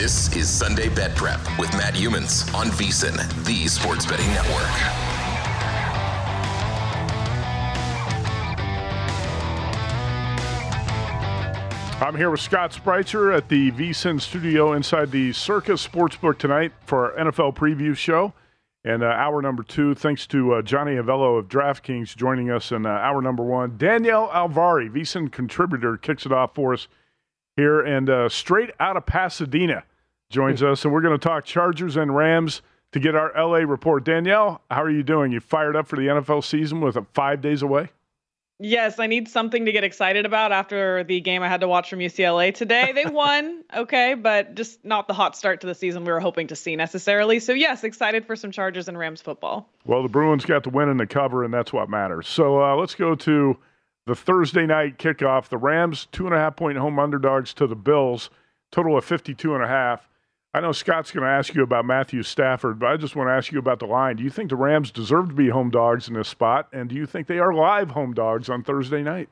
This is Sunday Bet Prep with Matt Youmans on VSIN, the Sports Betting Network. I'm here with Scott Spreitzer at the VSIN studio inside the Circa Sportsbook tonight for our NFL preview show. And uh, hour number two, thanks to uh, Johnny Avello of DraftKings joining us in uh, hour number one. Danielle Alvari, VSIN contributor, kicks it off for us here and uh, straight out of Pasadena joins us. And we're going to talk Chargers and Rams to get our LA report. Danielle, how are you doing? You fired up for the NFL season with it five days away? Yes, I need something to get excited about after the game I had to watch from UCLA today. They won, okay, but just not the hot start to the season we were hoping to see necessarily. So, yes, excited for some Chargers and Rams football. Well, the Bruins got the win and the cover, and that's what matters. So, uh, let's go to the Thursday night kickoff. The Rams, two and a half point home underdogs to the Bills, total of 52 and a half. I know Scott's going to ask you about Matthew Stafford, but I just want to ask you about the line. Do you think the Rams deserve to be home dogs in this spot? And do you think they are live home dogs on Thursday night?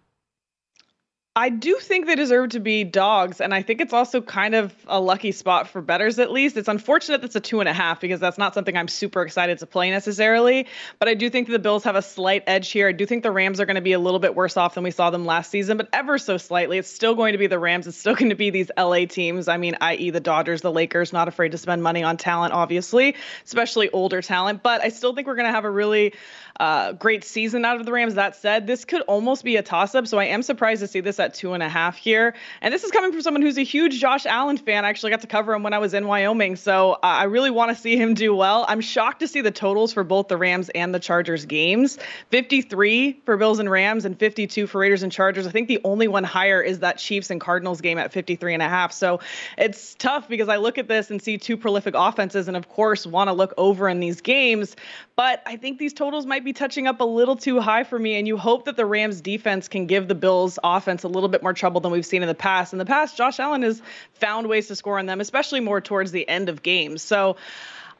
I do think they deserve to be dogs, and I think it's also kind of a lucky spot for bettors at least. It's unfortunate that's a two and a half because that's not something I'm super excited to play necessarily. But I do think the Bills have a slight edge here. I do think the Rams are going to be a little bit worse off than we saw them last season, but ever so slightly. It's still going to be the Rams. It's still going to be these LA teams. I mean, i.e., the Dodgers, the Lakers, not afraid to spend money on talent, obviously, especially older talent. But I still think we're going to have a really uh, great season out of the Rams. That said, this could almost be a toss up. So I am surprised to see this at two and a half here. And this is coming from someone who's a huge Josh Allen fan. I actually got to cover him when I was in Wyoming. So uh, I really want to see him do well. I'm shocked to see the totals for both the Rams and the Chargers games 53 for Bills and Rams and 52 for Raiders and Chargers. I think the only one higher is that Chiefs and Cardinals game at 53 and a half. So it's tough because I look at this and see two prolific offenses and, of course, want to look over in these games. But I think these totals might be touching up a little too high for me. And you hope that the Rams defense can give the Bills offense a little bit more trouble than we've seen in the past. In the past, Josh Allen has found ways to score on them, especially more towards the end of games. So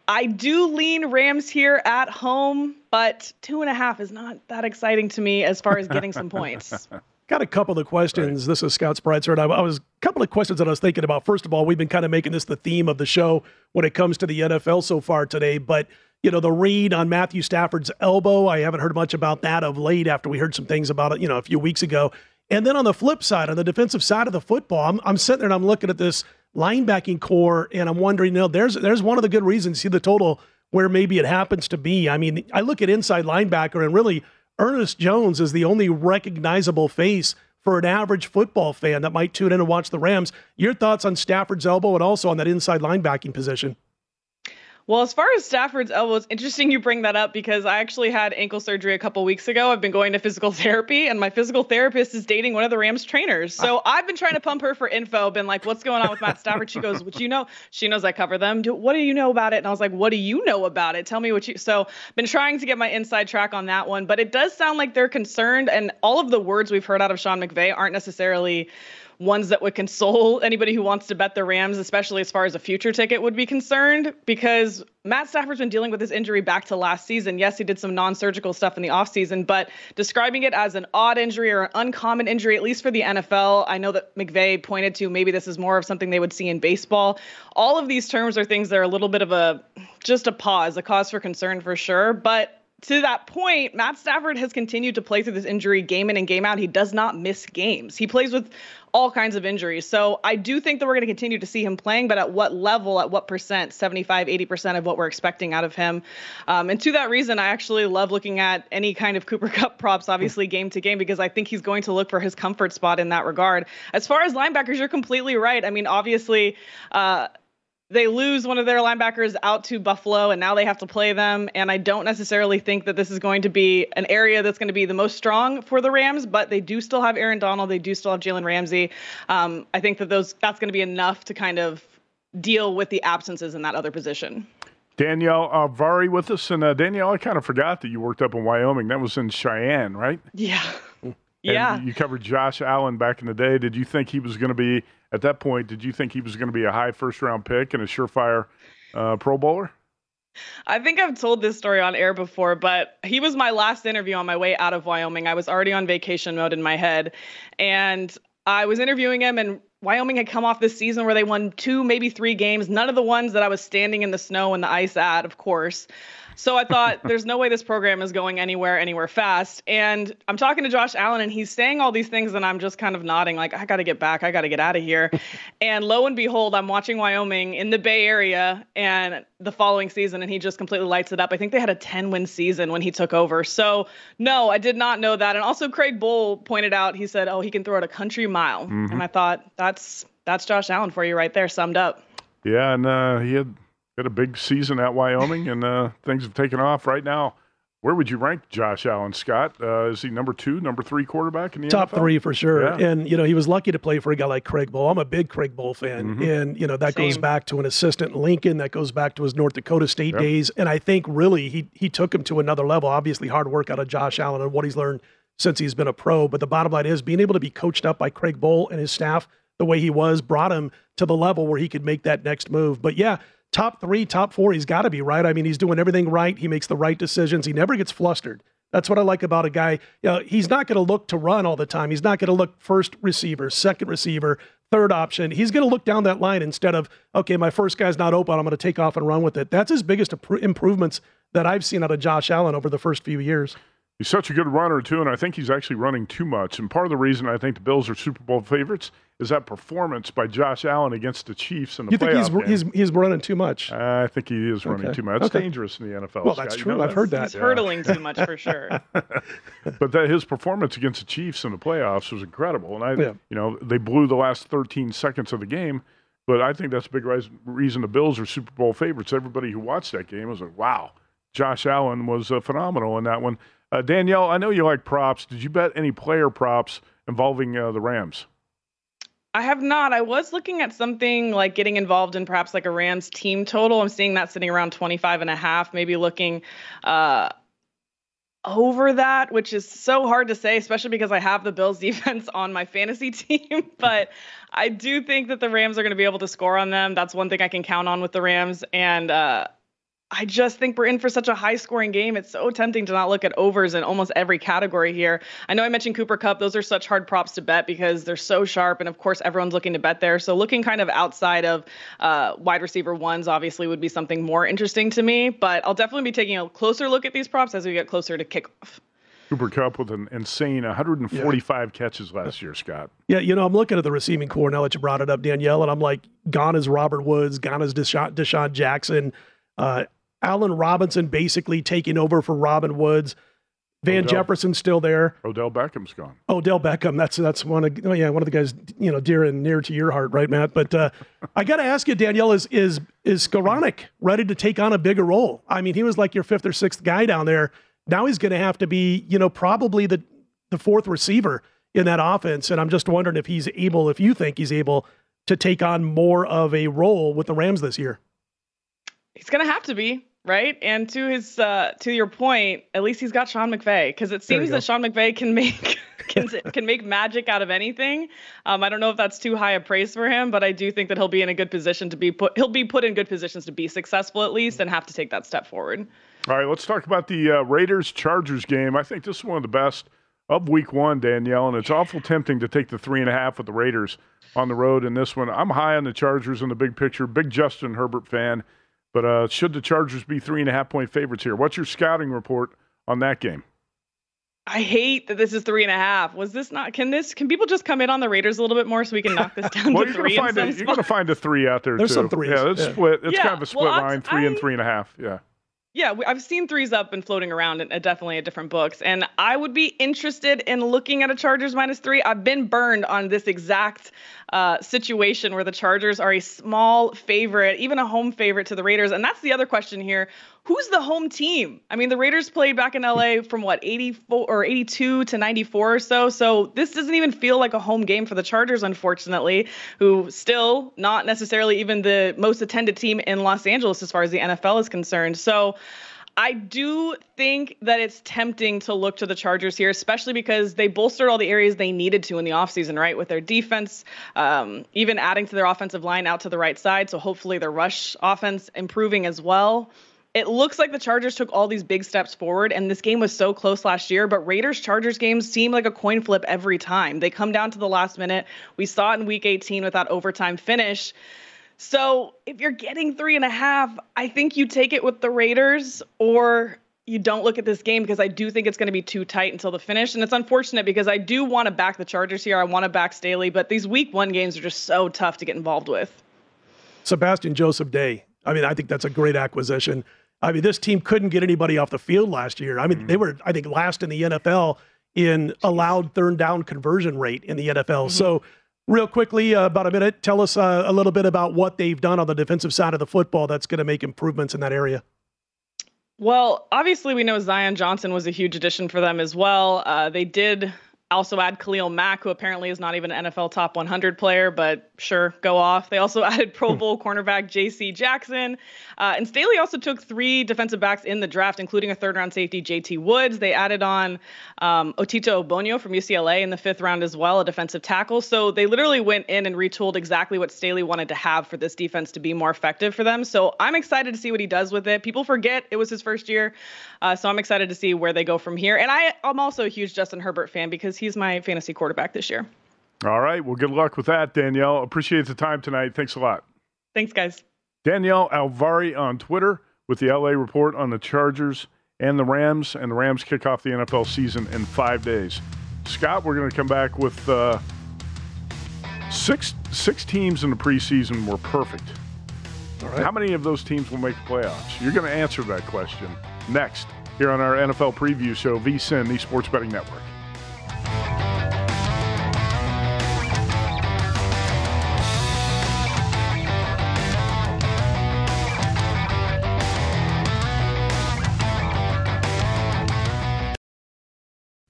I do lean Rams here at home, but two and a half is not that exciting to me as far as getting some points. Got a couple of questions. Right. This is Scott Spreitzer, and I, I was a couple of questions that I was thinking about. First of all, we've been kind of making this the theme of the show when it comes to the NFL so far today, but you know, the read on Matthew Stafford's elbow. I haven't heard much about that of late after we heard some things about it, you know, a few weeks ago. And then on the flip side, on the defensive side of the football, I'm, I'm sitting there and I'm looking at this linebacking corps and I'm wondering, you know, there's there's one of the good reasons see the total where maybe it happens to be. I mean, I look at inside linebacker and really Ernest Jones is the only recognizable face for an average football fan that might tune in and watch the Rams. Your thoughts on Stafford's elbow and also on that inside linebacking position? Well, as far as Stafford's elbow, it's interesting you bring that up because I actually had ankle surgery a couple weeks ago. I've been going to physical therapy, and my physical therapist is dating one of the Rams trainers. So ah. I've been trying to pump her for info, been like, what's going on with Matt Stafford? She goes, What you know? She knows I cover them. What do you know about it? And I was like, What do you know about it? Tell me what you. So been trying to get my inside track on that one, but it does sound like they're concerned, and all of the words we've heard out of Sean McVay aren't necessarily ones that would console anybody who wants to bet the Rams, especially as far as a future ticket would be concerned, because Matt Stafford's been dealing with this injury back to last season. Yes, he did some non surgical stuff in the offseason, but describing it as an odd injury or an uncommon injury, at least for the NFL, I know that McVay pointed to maybe this is more of something they would see in baseball. All of these terms are things that are a little bit of a just a pause, a cause for concern for sure. But to that point, Matt Stafford has continued to play through this injury game in and game out. He does not miss games. He plays with all kinds of injuries. So I do think that we're going to continue to see him playing, but at what level, at what percent, 75, 80% of what we're expecting out of him. Um, and to that reason, I actually love looking at any kind of Cooper Kupp props, obviously game to game, because I think he's going to look for his comfort spot in that regard. As far as linebackers, you're completely right. I mean, obviously, uh, they lose one of their linebackers out to Buffalo, and now they have to play them. And I don't necessarily think that this is going to be an area that's going to be the most strong for the Rams, but they do still have Aaron Donald. They do still have Jalen Ramsey. Um, I think that those that's going to be enough to kind of deal with the absences in that other position. Danielle Alvari with us, and uh, Danielle, I kind of forgot that you worked up in Wyoming. That was in Cheyenne, right? Yeah. yeah. You covered Josh Allen back in the day. Did you think he was going to be at that point, did you think he was going to be a high first round pick and a surefire uh, Pro Bowler? I think I've told this story on air before, but he was my last interview on my way out of Wyoming. I was already on vacation mode in my head. And I was interviewing him, and Wyoming had come off this season where they won two, maybe three games, none of the ones that I was standing in the snow and the ice at, of course. So I thought there's no way this program is going anywhere, anywhere fast. And I'm talking to Josh Allen and he's saying all these things and I'm just kind of nodding like, I got to get back. I got to get out of here. and lo and behold, I'm watching Wyoming in the Bay Area and the following season and he just completely lights it up. I think they had a 10 win season when he took over. So no, I did not know that. And also Craig Bohl pointed out, he said, oh, he can throw it a country mile. Mm-hmm. And I thought that's, that's Josh Allen for you right there, summed up. Yeah. And uh, he had, had a big season at Wyoming, and uh, things have taken off right now. Where would you rank Josh Allen, Scott? Uh, is he number two, number three quarterback in the top NFL? three for sure? Yeah. And you know he was lucky to play for a guy like Craig Bohl. I'm a big Craig Bohl fan, mm-hmm. and you know that Same. goes back to an assistant in Lincoln. That goes back to his North Dakota State yep. days, and I think really he he took him to another level. Obviously, hard work out of Josh Allen and what he's learned since he's been a pro. But the bottom line is being able to be coached up by Craig Bohl and his staff the way he was brought him to the level where he could make that next move. But yeah, top three, top four, he's got to be right. I mean, he's doing everything right. He makes the right decisions. He never gets flustered. That's what I like about a guy. You know, he's not going to look to run all the time. He's not going to look first receiver, second receiver, third option. He's going to look down that line instead of, okay, my first guy's not open. I'm going to take off and run with it. That's his biggest improvements that I've seen out of Josh Allen over the first few years. He's such a good runner, too, and I think he's actually running too much. And part of the reason I think the Bills are Super Bowl favorites is that performance by Josh Allen against the Chiefs in the playoffs? you think he's, he's, he's running too much? I think he is running okay. too much. That's okay. dangerous in the NFL. Well, that's true. You know I've heard that. He's yeah. hurtling too much for sure. but that his performance against the Chiefs in the playoffs was incredible, and I, yeah. you know, they blew the last 13 seconds of the game. But I think that's a big reason the Bills are Super Bowl favorites. Everybody who watched that game was like, "Wow, Josh Allen was uh, phenomenal in that one." Uh, Danielle, I know you like props. Did you bet any player props involving uh, the Rams? I have not. I was looking at something like getting involved in perhaps like a Rams team total. I'm seeing that sitting around 25 and a half, maybe looking uh, over that, which is so hard to say, especially because I have the Bills defense on my fantasy team. but I do think that the Rams are going to be able to score on them. That's one thing I can count on with the Rams. And uh, I just think we're in for such a high scoring game. It's so tempting to not look at overs in almost every category here. I know I mentioned Cooper Kupp. Those are such hard props to bet because they're so sharp. And of course, everyone's looking to bet there. So looking kind of outside of uh, wide receiver ones obviously would be something more interesting to me. But I'll definitely be taking a closer look at these props as we get closer to kickoff. Cooper Kupp with an insane 145 yeah. catches last year, Scott. Yeah, you know, I'm looking at the receiving corps now that you brought it up, Danielle, and I'm like, gone is Robert Woods, gone is DeSean, DeSean Jackson. Uh, Allen Robinson basically taking over for Robin Woods. Van Odell. Jefferson's still there. Odell Beckham's gone. Odell Beckham. That's that's one of oh yeah one of the guys you know dear and near to your heart, right, Matt? But uh, I got to ask you, Danielle, is is is Skowronek ready to take on a bigger role? I mean, he was like your fifth or sixth guy down there. Now he's going to have to be you know probably the the fourth receiver in that offense, and I'm just wondering if he's able, if you think he's able to take on more of a role with the Rams this year. He's gonna have to be right. And to his uh, to your point, at least he's got Sean McVay because it seems that Sean McVay can make can can make magic out of anything. Um, I don't know if that's too high a praise for him, but I do think that he'll be in a good position to be put. He'll be put in good positions to be successful at least, and have to take that step forward. All right, let's talk about the uh, Raiders Chargers game. I think this is one of the best of week one, Danielle, and it's awful tempting to take the three and a half with the Raiders on the road in this one. I'm high on the Chargers in the big picture, big Justin Herbert fan, but uh, should the Chargers be three and a half point favorites here? What's your scouting report on that game? I hate that this is three and a half. Was this not? Can this? Can people just come in on the Raiders a little bit more so we can knock this down well, to you're gonna three? in find a, some you're gonna find a three out there There's too. some threes, Yeah, it's yeah. split. It's Yeah, kind of a split well, line, three and three and a half. Yeah. Yeah, we- I've seen threes up and floating around in, uh, definitely at different books. And I would be interested in looking at a Chargers minus three. I've been burned on this exact uh, situation where the Chargers are a small favorite, even a home favorite to the Raiders. And that's the other question here. Who's the home team? I mean, the Raiders played back in LA from what, 84 or 82 to 94 or so. So this doesn't even feel like a home game for the Chargers, unfortunately, who still not necessarily even the most attended team in Los Angeles as far as the NFL is concerned. So I do think that it's tempting to look to the Chargers here, especially because they bolstered all the areas they needed to in the offseason, right? With their defense, um, even adding to their offensive line out to the right side. So hopefully their rush offense improving as well. It looks like the Chargers took all these big steps forward, and this game was so close last year. But Raiders Chargers games seem like a coin flip every time. They come down to the last minute. We saw it in week 18 with that overtime finish. So if you're getting three and a half, I think you take it with the Raiders or you don't look at this game because I do think it's going to be too tight until the finish. And it's unfortunate because I do want to back the Chargers here. I want to back Staley, but these week one games are just so tough to get involved with. Sebastian Joseph Day. I mean, I think that's a great acquisition. I mean, this team couldn't get anybody off the field last year. I mean, they mm-hmm. were, I think, last in the NFL in allowed third down conversion rate in the NFL. Mm-hmm. So, real quickly, uh, about a minute, tell us uh, a little bit about what they've done on the defensive side of the football that's going to make improvements in that area. Well, obviously, we know Zion Johnson was a huge addition for them as well. Uh, they did also add Khalil Mack, who apparently is not even an NFL top 100 player, but sure, go off. They also added Pro Bowl cornerback J.C. Jackson. Uh, and Staley also took three defensive backs in the draft, including a third round safety, J.T. Woods. They added on um, Otito Ogbonnia from UCLA in the fifth round as well, a defensive tackle. So they literally went in and retooled exactly what Staley wanted to have for this defense to be more effective for them. So I'm excited to see what he does with it. People forget it was his first year. Uh, so I'm excited to see where they go from here. And I, I'm also a huge Justin Herbert fan because he's my fantasy quarterback this year. All right. Well, good luck with that, Danielle. Appreciate the time tonight. Thanks a lot. Thanks, guys. Danielle Alvari on Twitter with the LA report on the Chargers and the Rams, and the Rams kick off the NFL season in five days. Scott, we're going to come back with uh, six six teams in the preseason were perfect. All right. How many of those teams will make the playoffs? You're going to answer that question next here on our NFL preview show, VSIN, the Sports Betting Network.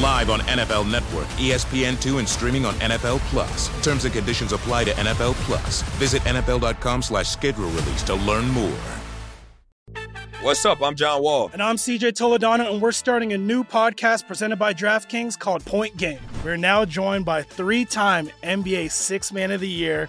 Live on NFL Network, ESPN2, and streaming on NFL Plus. Terms and conditions apply to NFL Plus. Visit NFL.com slash schedule release to learn more. What's up? I'm John Wall. And I'm CJ Toledano, and we're starting a new podcast presented by DraftKings called Point Game. We're now joined by three time NBA Six Man of the Year,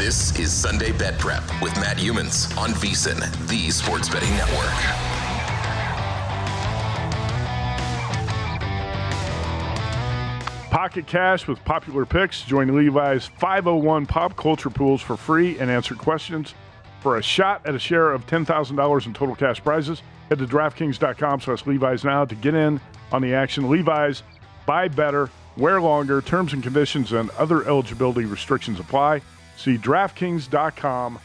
This is Sunday Bet Prep with Matt Youmans on VSIN, the Sports Betting Network. Pocket Cash with popular picks. Join Levi's 501 pop culture pools for free and answer questions for a shot at a share of $10,000 in total cash prizes. Head to DraftKings.com slash Levi's now to get in on the action. Levi's, buy better, wear longer. Terms and conditions and other eligibility restrictions apply. See DraftKings.com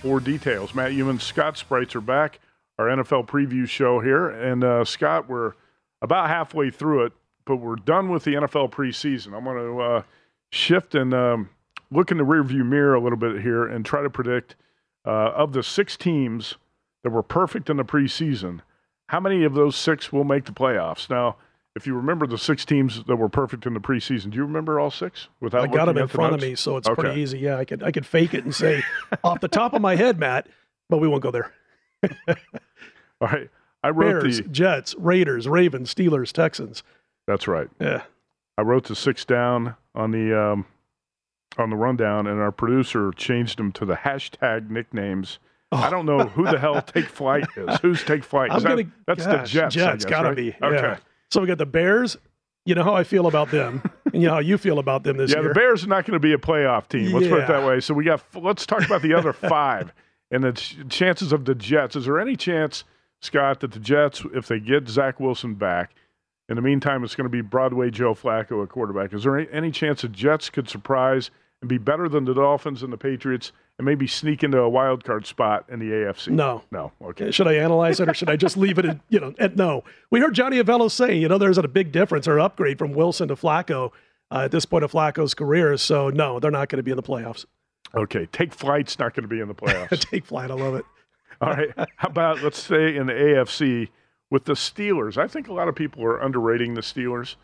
for details. Matt Youmans, Scott Spreitzer back. Our NFL preview show here. And uh, Scott, we're about halfway through it, but we're done with the NFL preseason. I'm going to uh, shift and um, look in the rearview mirror a little bit here and try to predict uh, of the six teams that were perfect in the preseason, how many of those six will make the playoffs? Now, if you remember the six teams that were perfect in the preseason, do you remember all six? Without I got them in the front of me, so it's Okay. pretty easy. Yeah, I could I could fake it and say off the top of my head, Matt, but we won't go there. All right, I wrote Bears, the. Jets, Raiders, Ravens, Steelers, Texans. That's right. Yeah. I wrote the six down on the um, on the rundown, and our producer changed them to the hashtag nicknames. I don't know who the hell Take Flight is. Who's Take Flight? I'm Is that- gonna that's gosh, the Jets. I Jets guess, gotta right? be. Okay. Yeah. So we got the Bears. You know how I feel about them, and you know how you feel about them this yeah, year. Yeah, the Bears are not going to be a playoff team. Let's put it that way. So we got. Let's talk about the other five and the ch- chances of the Jets. Is there any chance, Scott, that the Jets, if they get Zach Wilson back, in the meantime, it's going to be Broadway Joe Flacco at quarterback. Is there any, any chance the Jets could surprise and be better than the Dolphins and the Patriots, and maybe sneak into a wild card spot in the AFC? No. no. Okay. Should I analyze it or should I just leave it? At, you know, at, no. We heard Johnny Avello say, you know, there's a big difference or upgrade from Wilson to Flacco uh, at this point of Flacco's career. So no, they're not going to be in the playoffs. Okay. Take flight's not going to be in the playoffs. Take flight. I love it. All right. How about let's say in the AFC with the Steelers? I think a lot of people are underrating the Steelers.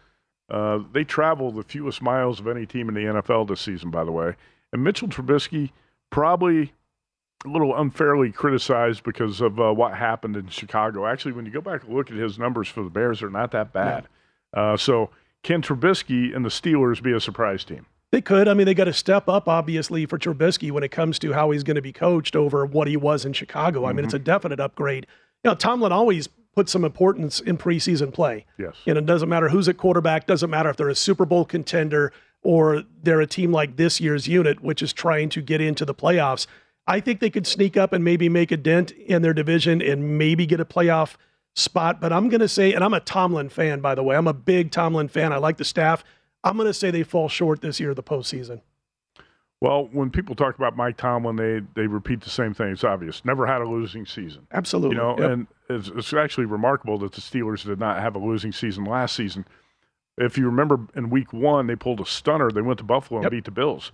Uh, they travel the fewest miles of any team in the NFL this season, by the way. And Mitchell Trubisky probably a little unfairly criticized because of uh, what happened in Chicago. Actually, when you go back and look at his numbers for the Bears, they're not that bad. Uh, so can Trubisky and the Steelers be a surprise team? They could. I mean, they got to step up, obviously, for Trubisky when it comes to how he's going to be coached over what he was in Chicago. I mean, it's a definite upgrade. You know, Tomlin always puts some importance in preseason play. Yes. And it doesn't matter who's at quarterback, doesn't matter if they're a Super Bowl contender or they're a team like this year's unit, which is trying to get into the playoffs. I think they could sneak up and maybe make a dent in their division and maybe get a playoff spot. But I'm going to say, and I'm a Tomlin fan, by the way, I'm a big Tomlin fan. I like the staff. I'm going to say they fall short this year of the postseason. Well, when people talk about Mike Tomlin, they they repeat the same thing. It's obvious. Never had a losing season. Absolutely. You know, Yep. and it's, it's actually remarkable that the Steelers did not have a losing season last season. If you remember in week one, they pulled a stunner. They went to Buffalo and Yep. beat the Bills.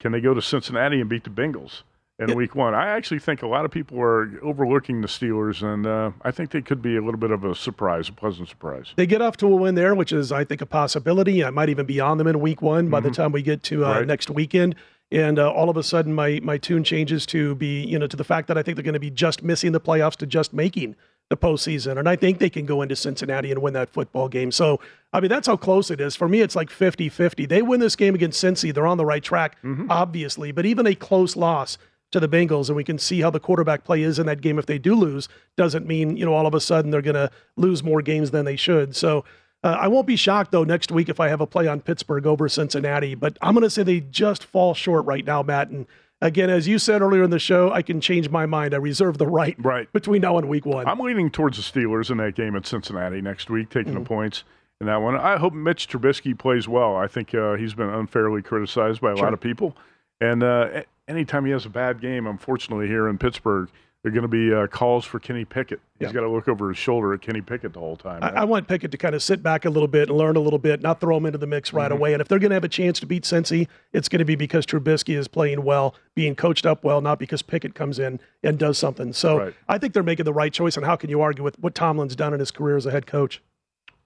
Can they go to Cincinnati and beat the Bengals in week one? I actually think a lot of people are overlooking the Steelers, and uh, I think they could be a little bit of a surprise, a pleasant surprise. They get off to a win there, which is, I think, a possibility. I might even be on them in week one by the Mhm. time we get to uh, Right. next weekend. And uh, all of a sudden, my my tune changes to be, you know, to the fact that I think they're going to be just missing the playoffs to just making the postseason. And I think they can go into Cincinnati and win that football game. So, I mean, that's how close it is. For me, it's like 50 50. They win this game against Cincy, they're on the right track, obviously. But even a close loss to the Bengals, and we can see how the quarterback play is in that game if they do lose, doesn't mean, you know, all of a sudden they're going to lose more games than they should. So, uh, I won't be shocked though next week if I have a play on Pittsburgh over Cincinnati, but I'm going to say they just fall short right now, Matt. And again, as you said earlier in the show, I can change my mind. I reserve the right, right. between now and week one. I'm leaning towards the Steelers in that game at Cincinnati next week, taking Mm-hmm. the points in that one. I hope Mitch Trubisky plays well. I think uh, he's been unfairly criticized by a Sure. lot of people. And uh, anytime he has a bad game, unfortunately, here in Pittsburgh, there are going to be uh, calls for Kenny Pickett. He's Yeah. got to look over his shoulder at Kenny Pickett the whole time. I, I want Pickett to kind of sit back a little bit and learn a little bit, not throw him into the mix right Mhm. away. And if they're going to have a chance to beat Cincy, it's going to be because Trubisky is playing well, being coached up well, not because Pickett comes in and does something. So Right. I think they're making the right choice. And how can you argue with what Tomlin's done in his career as a head coach?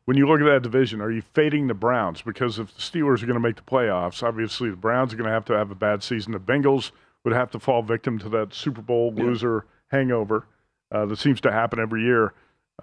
When you look at that division, are you fading the Browns? Because if the Steelers are going to make the playoffs, obviously the Browns are going to have to have a bad season. The Bengals would have to fall victim to that Super Bowl loser hangover uh, that seems to happen every year.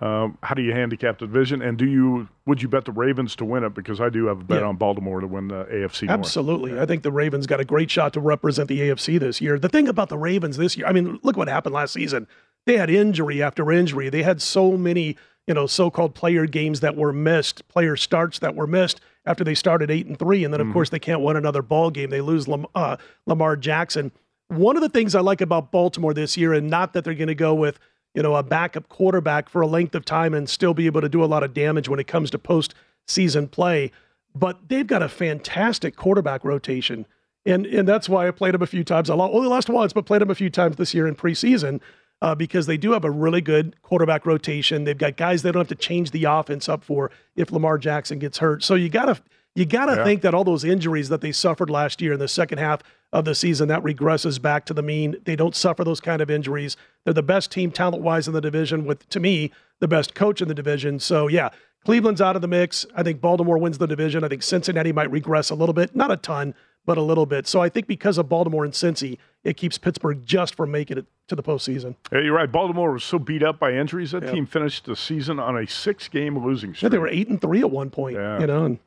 Um, how do you handicap the division? And do you would you bet the Ravens to win it? Because I do have a bet Yeah. on Baltimore to win the AFC North. Absolutely. I think the Ravens got a great shot to represent the AFC this year. The thing about the Ravens this year, I mean, look what happened last season. They had injury after injury. They had so many, you know, so-called player games that were missed, player starts that were missed after they started 8 and 3 and then of Mhm. course they can't win another ball game. They lose Lam- uh, Lamar Jackson. One of the things I like about Baltimore this year and not that they're going to go with you know, a backup quarterback for a length of time and still be able to do a lot of damage when it comes to postseason play. But they've got a fantastic quarterback rotation. And and that's why I played him a few times. I only lost once, but played him a few times this year in preseason uh, because they do have a really good quarterback rotation. They've got guys they don't have to change the offense up for if Lamar Jackson gets hurt. So you gotta you gotta Yeah. think that all those injuries that they suffered last year in the second half of the season that regresses back to the mean. They don't suffer those kind of injuries. They're the best team talent wise in the division, with to me the best coach in the division. So yeah, Cleveland's out of the mix. I think Baltimore wins the division. I think Cincinnati might regress a little bit, not a ton, but a little bit. So I think because of Baltimore and Cincy, it keeps Pittsburgh just from making it to the postseason. Yeah, you're right. Baltimore was so beat up by injuries. That Yeah. team finished the season on a six-game losing streak. think they were eight and three at one point. Yeah. You know, and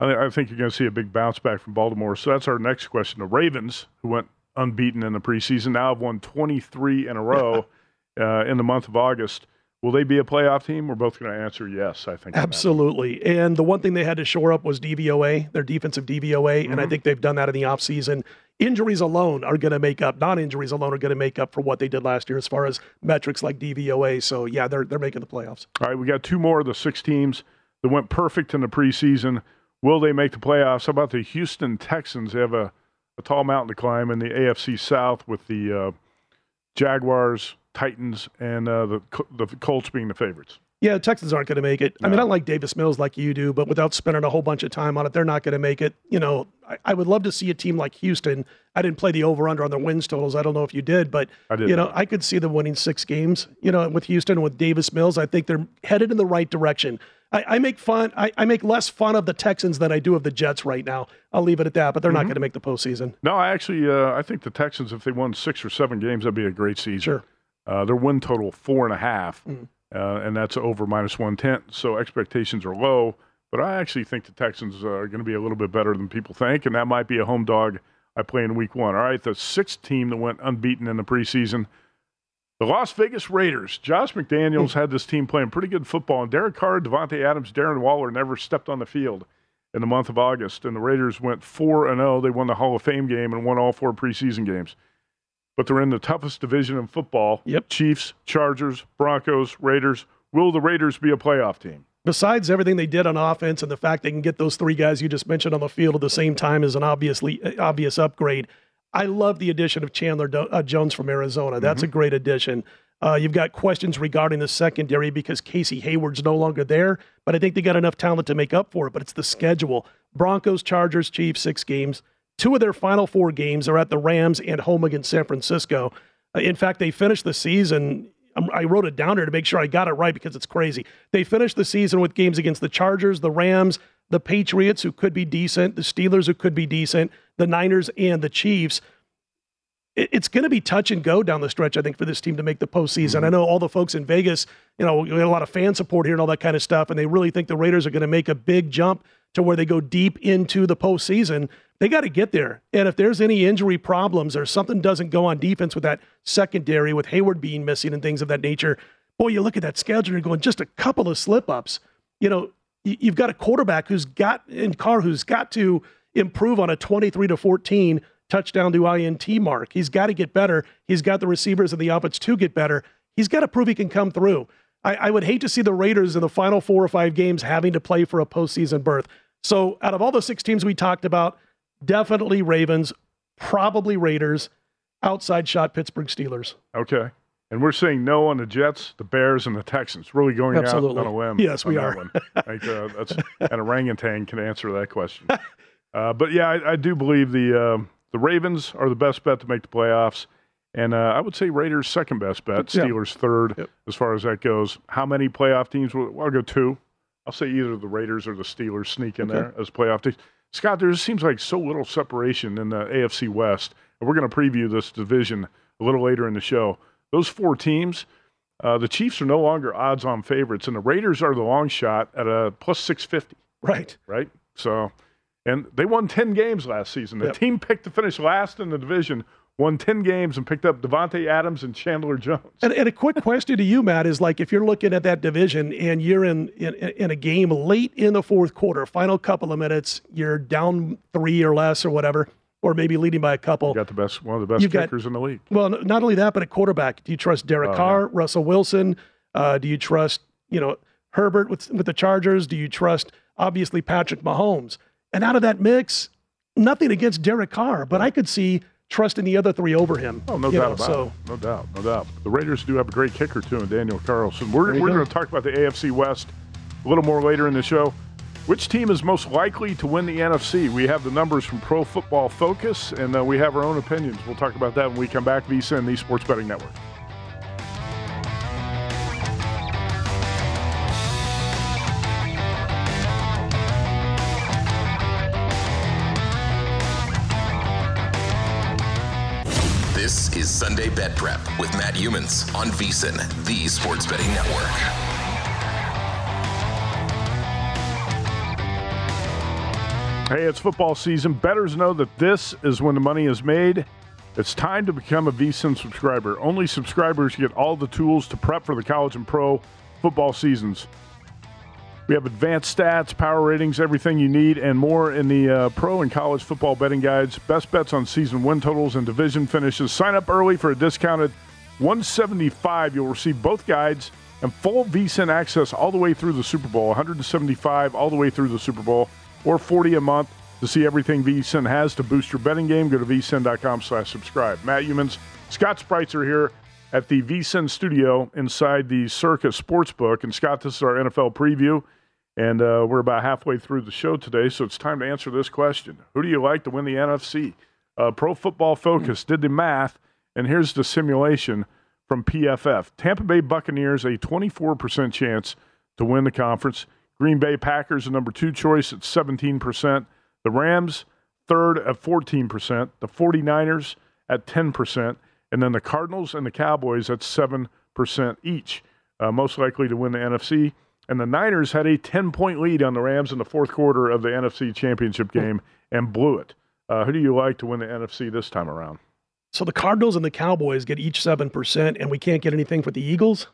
I, I think you're going to see a big bounce back from Baltimore. So that's our next question. The Ravens, who went unbeaten in the preseason, now have won 23 in a row uh, in the month of August. Will they be a playoff team? We're both going to answer yes, I think. Absolutely. And the one thing they had to shore up was DVOA, their defensive DVOA. And I Mhm. think they've done that in the offseason. Injuries alone are going to make up, non injuries alone are going to make up for what they did last year as far as metrics like DVOA. So, yeah, they're, they're making the playoffs. All right, we got two more of the six teams that went perfect in the preseason. Will they make the playoffs? How about the Houston Texans? They have a, a tall mountain to climb in the AFC South with the uh, Jaguars, Titans, and uh, the the Colts being the favorites. Yeah, the Texans aren't going to make it. I mean, I like Davis Mills like you do, but without spending a whole bunch of time on it, they're not going to make it. You know, I, I would love to see a team like Houston. I didn't play the over under on their wins totals. I don't know if you did, but I did you know. I could see them winning six games. You know, with Houston with Davis Mills, I think they're headed in the right direction. I, I make fun. I, I make less fun of the Texans than I do of the Jets right now. I'll leave it at that. But they're not Mhm. going to make the postseason. No, I actually uh, I think the Texans, if they won six or seven games, that'd be a great season. Sure. Uh, their win total four and a half, Mm. uh, and that's over minus one ten. So expectations are low. But I actually think the Texans uh, are going to be a little bit better than people think, and that might be a home dog I play in Week One. All right, the sixth team that went unbeaten in the preseason. The Las Vegas Raiders. Josh McDaniels hmm. had this team playing pretty good football, and Derek Carr, Davante Adams, Darren Waller never stepped on the field in the month of August. And the Raiders went 4 and 0. They won the Hall of Fame game and won all four preseason games. But they're in the toughest division in football. Yep. Chiefs, Chargers, Broncos, Raiders. Will the Raiders be a playoff team? besides everything they did on offense and the fact they can get those three guys you just mentioned on the field at the same time is an obviously obvious upgrade. I love the addition of Chandler Do- uh, Jones from Arizona. That's a great addition. Uh, you've got questions regarding the secondary because Casey Hayward's no longer there, but I think they got enough talent to make up for it. But it's the schedule Broncos, Chargers, Chiefs, six games. Two of their final four games are at the Rams and home against San Francisco. Uh, in fact, they finished the season. Um, I wrote it down here to make sure I got it right because it's crazy. They finished the season with games against the Chargers, the Rams, the Patriots, who could be decent, the Steelers, who could be decent, the Niners, and the Chiefs it's going to be touch and go down the stretch, I think, for this team to make the postseason. Mm-hmm. I know all the folks in Vegas, you know, we had a lot of fan support here and all that kind of stuff, and they really think the Raiders are going to make a big jump to where they go deep into the postseason. They got to get there. And if there's any injury problems or something doesn't go on defense with that secondary, with Hayward being missing and things of that nature, boy, you look at that schedule and you're going, just a couple of slip ups. You know, you've got a quarterback who's got in Carr who's got to improve on a 23 to 14 touchdown to INT mark. He's got to get better. He's got the receivers and the offense to get better. He's got to prove he can come through. I, I, would hate to see the Raiders in the final four or five games having to play for a postseason berth. So, out of all the six teams we talked about, definitely Ravens, probably Raiders, outside shot Pittsburgh Steelers. Okay. And we're saying no on the Jets, the Bears, and the Texans. Really going Absolutely. out on a limb. Yes, we are. Think uh, that's an orangutan can answer that question. Uh, but yeah, I, I, do believe the uh, the Ravens are the best bet to make the playoffs. And uh, I would say Raiders second best bet, Steelers yep. third yep. as far as that goes. How many playoff teams? Will, well, I'll go two. I'll say either the Raiders or the Steelers sneak in okay. there as playoff teams. Scott, there seems like so little separation in the AFC West. And we're going to preview this division a little later in the show. Those four teams, uh, the Chiefs are no longer odds on favorites, and the Raiders are the long shot at a plus 650. Right. Right. So and they won 10 games last season. The yep. team picked to finish last in the division, won 10 games, and picked up Davante Adams and Chandler Jones. And, and, a quick question to you, Matt, is like if you're looking at that division and you're in, in, in a game late in the fourth quarter, final couple of minutes, you're down three or less or whatever, or maybe leading by a couple. You got the best, one of the best you kickers got, in the league. Well, not only that, but at quarterback, do you trust Derek oh, Carr. Russell Wilson? Uh, do you trust, you know, Herbert with with the Chargers? Do you trust obviously Patrick Mahomes? And out of that mix, nothing against Derek Carr, but I could see trusting the other three over him. Oh, no doubt know, about so. it. No doubt, no doubt. The Raiders do have a great kicker too, in Daniel Carlson. We're, we're going to talk about the AFC West a little more later in the show. Which team is most likely to win the NFC? We have the numbers from Pro Football Focus, and uh, we have our own opinions. We'll talk about that when we come back. VSIN, the Sports Betting Network. This is Sunday Bet Prep with Matt Youmans on VSIN, the Sports Betting Network. Hey, it's football season. Bettors know that this is when the money is made. It's time to become a VSIN subscriber. Only subscribers get all the tools to prep for the college and pro football seasons. We have advanced stats, power ratings, everything you need, and more in the uh, pro and college football betting guides. Best bets on season win totals and division finishes. Sign up early for a discounted 175. You'll receive both guides and full VSIN access all the way through the Super Bowl. 175 all the way through the Super Bowl, or 40 a month to see everything VSIN has to boost your betting game. Go to vsin.com/subscribe. Matt Youmans, Scott Spreitzer here at the VSIN studio inside the Circa Sportsbook, and Scott, this is our NFL preview. And uh, we're about halfway through the show today, so it's time to answer this question. Who do you like to win the NFC? Uh, Pro Football Focus did the math, and here's the simulation from PFF. Tampa Bay Buccaneers, a 24% chance to win the conference. Green Bay Packers, the number two choice at 17%. The Rams, third at 14%. The 49ers at 10%. And then the Cardinals and the Cowboys at 7% each. Uh, most likely to win the NFC. And the Niners had a 10 point lead on the Rams in the fourth quarter of the NFC Championship game and blew it. Uh, who do you like to win the NFC this time around? So the Cardinals and the Cowboys get each 7%, and we can't get anything for the Eagles?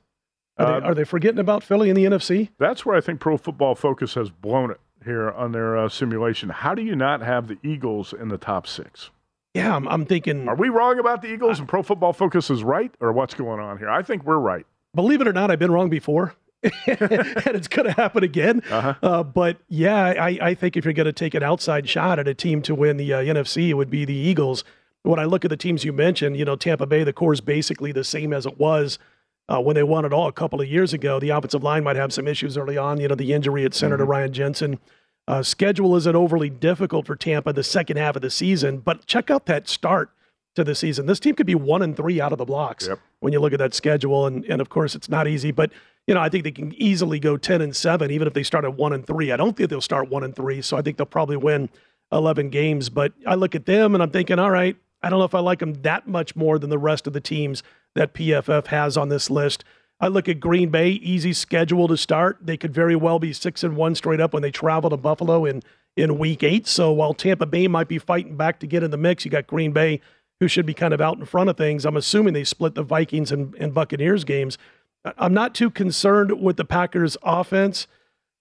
Are, uh, they, are they, forgetting about Philly in the NFC? That's where I think Pro Football Focus has blown it here on their uh, simulation. How do you not have the Eagles in the top six? Yeah, I'm, I'm thinking. Are we wrong about the Eagles and Pro Football Focus is right, or what's going on here? I think we're right. Believe it or not, I've been wrong before. and it's going to happen again. Uh-huh. Uh, but yeah, I, I, think if you're going to take an outside shot at a team to win the uh, NFC, it would be the Eagles. When I look at the teams you mentioned, you know, Tampa Bay, the core is basically the same as it was uh, when they won it all a couple of years ago. The offensive line might have some issues early on. You know, the injury at center mm-hmm. to Ryan Jensen. Uh, schedule isn't overly difficult for Tampa the second half of the season, but check out that start to the season. This team could be one and three out of the blocks yep. when you look at that schedule, and and of course it's not easy, but you know I think they can easily go ten and seven even if they start at one and three. I don't think they'll start one and three, so I think they'll probably win eleven games. But I look at them and I'm thinking, all right, I don't know if I like them that much more than the rest of the teams that PFF has on this list. I look at Green Bay, easy schedule to start. They could very well be six and one straight up when they travel to Buffalo in in week eight. So while Tampa Bay might be fighting back to get in the mix, you got Green Bay who should be kind of out in front of things. I'm assuming they split the Vikings and, and Buccaneers games. I'm not too concerned with the Packers offense.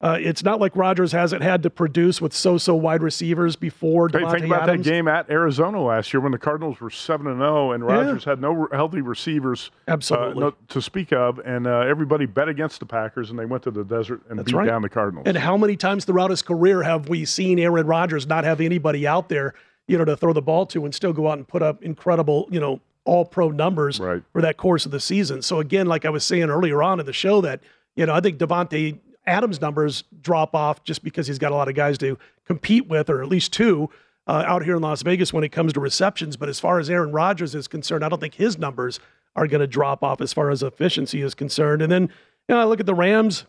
Uh, it's not like Rodgers hasn't had to produce with so-so wide receivers before. Hey, think about Adams. that game at Arizona last year when the Cardinals were seven and zero, oh and Rodgers yeah. had no healthy receivers, uh, absolutely uh, no, to speak of, and uh, everybody bet against the Packers, and they went to the desert and That's beat right. down the Cardinals. And how many times throughout his career have we seen Aaron Rodgers not have anybody out there, you know, to throw the ball to, and still go out and put up incredible, you know, all pro numbers right. for that course of the season? So again, like I was saying earlier on in the show, that you know, I think Davante Adams' numbers drop off just because he's got a lot of guys to compete with, or at least two uh, out here in Las Vegas when it comes to receptions. But as far as Aaron Rodgers is concerned, I don't think his numbers are going to drop off as far as efficiency is concerned. And then you know, I look at the Rams.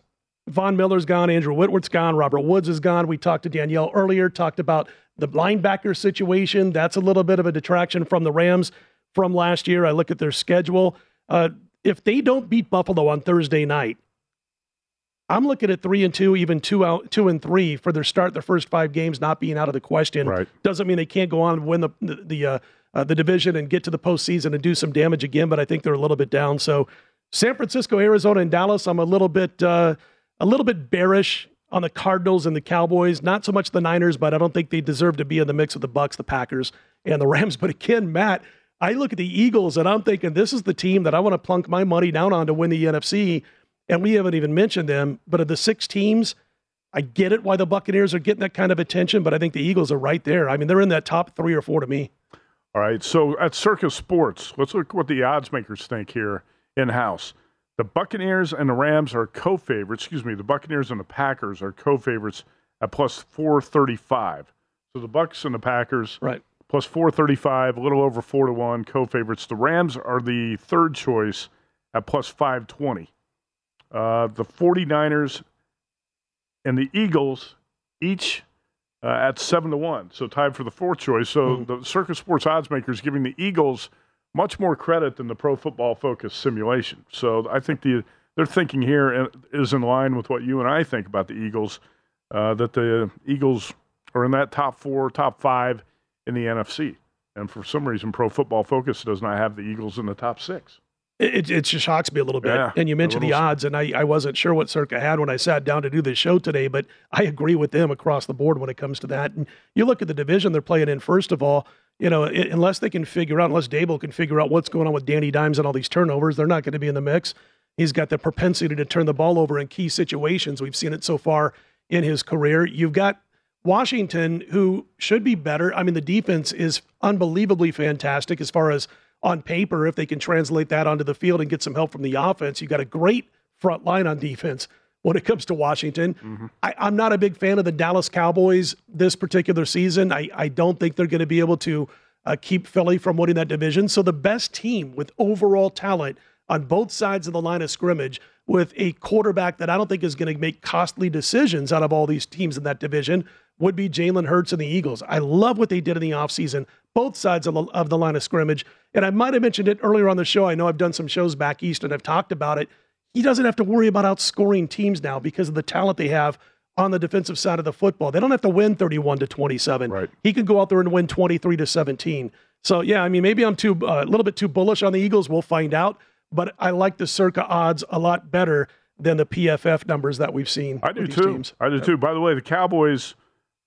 Von Miller's gone, Andrew Whitworth's gone, Robert Woods is gone. We talked to Danielle earlier, talked about the linebacker situation. That's a little bit of a detraction from the Rams from last year. I look at their schedule. Uh, if they don't beat Buffalo on Thursday night, I'm looking at three and two, even two out, two and three for their start. Their first five games not being out of the question. Right. Doesn't mean they can't go on and win the the the, uh, uh, the division and get to the postseason and do some damage again. But I think they're a little bit down. So San Francisco, Arizona, and Dallas. I'm a little bit uh, a little bit bearish on the Cardinals and the Cowboys. Not so much the Niners, but I don't think they deserve to be in the mix with the Bucks, the Packers, and the Rams. But again, Matt. I look at the Eagles and I'm thinking this is the team that I want to plunk my money down on to win the NFC and we haven't even mentioned them. But of the six teams, I get it why the Buccaneers are getting that kind of attention, but I think the Eagles are right there. I mean, they're in that top three or four to me. All right. So at Circa Sports, let's look what the odds makers think here in house. The Buccaneers and the Rams are co favorites. Excuse me. The Buccaneers and the Packers are co favorites at plus 435. So the Bucks and the Packers, right, plus 435, a little over four to one, co favorites. The Rams are the third choice at plus 520. Uh, the 49ers and the Eagles each uh, at 7 to 1, so tied for the fourth choice. So mm-hmm. the Circa Sports odds makers giving the Eagles much more credit than the Pro Football Focus simulation. So I think the their thinking here is in line with what you and I think about the Eagles. Uh, that the Eagles are in that top four, top five in the NFC, and for some reason, Pro Football Focus does not have the Eagles in the top six. It, it just shocks me a little bit. Yeah, and you mentioned the odds, and I, I wasn't sure what Circa had when I sat down to do this show today, but I agree with them across the board when it comes to that. And you look at the division they're playing in, first of all, you know, it, unless they can figure out, unless Daboll can figure out what's going on with Danny Dimes and all these turnovers, they're not going to be in the mix. He's got the propensity to turn the ball over in key situations. We've seen it so far in his career. You've got Washington, who should be better. I mean, the defense is unbelievably fantastic as far as – on paper, if they can translate that onto the field and get some help from the offense, you got a great front line on defense when it comes to Washington. Mm-hmm. I, am not a big fan of the Dallas Cowboys this particular season. I, I don't think they're going to be able to uh, keep Philly from winning that division. So the best team with overall talent on both sides of the line of scrimmage with a quarterback that I don't think is going to make costly decisions out of all these teams in that division would be Jalen Hurts and the Eagles. I love what they did in the offseason, both sides of the, of the line of scrimmage. And I might have mentioned it earlier on the show. I know I've done some shows back east and I've talked about it. He doesn't have to worry about outscoring teams now because of the talent they have on the defensive side of the football. They don't have to win 31 to 27. Right. He could go out there and win 23 to 17. So yeah, I mean maybe I'm too uh, a little bit too bullish on the Eagles. We'll find out. But I like the circa odds a lot better than the PFF numbers that we've seen. I do too. Teams. I do too. By the way, the Cowboys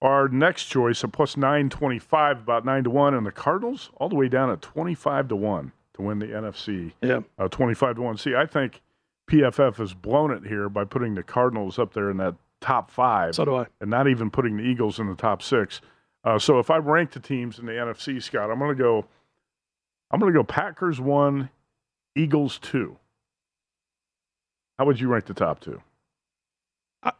our next choice at plus 925, about 9 to 1, and the Cardinals all the way down at 25 to 1 to win the NFC. Yeah. Uh, 25 to 1. See, I think PFF has blown it here by putting the Cardinals up there in that top five. So do I. And not even putting the Eagles in the top six. Uh, so if I rank the teams in the NFC, Scott, I'm going to go. I'm going to go Packers one, Eagles two. How would you rank the top two?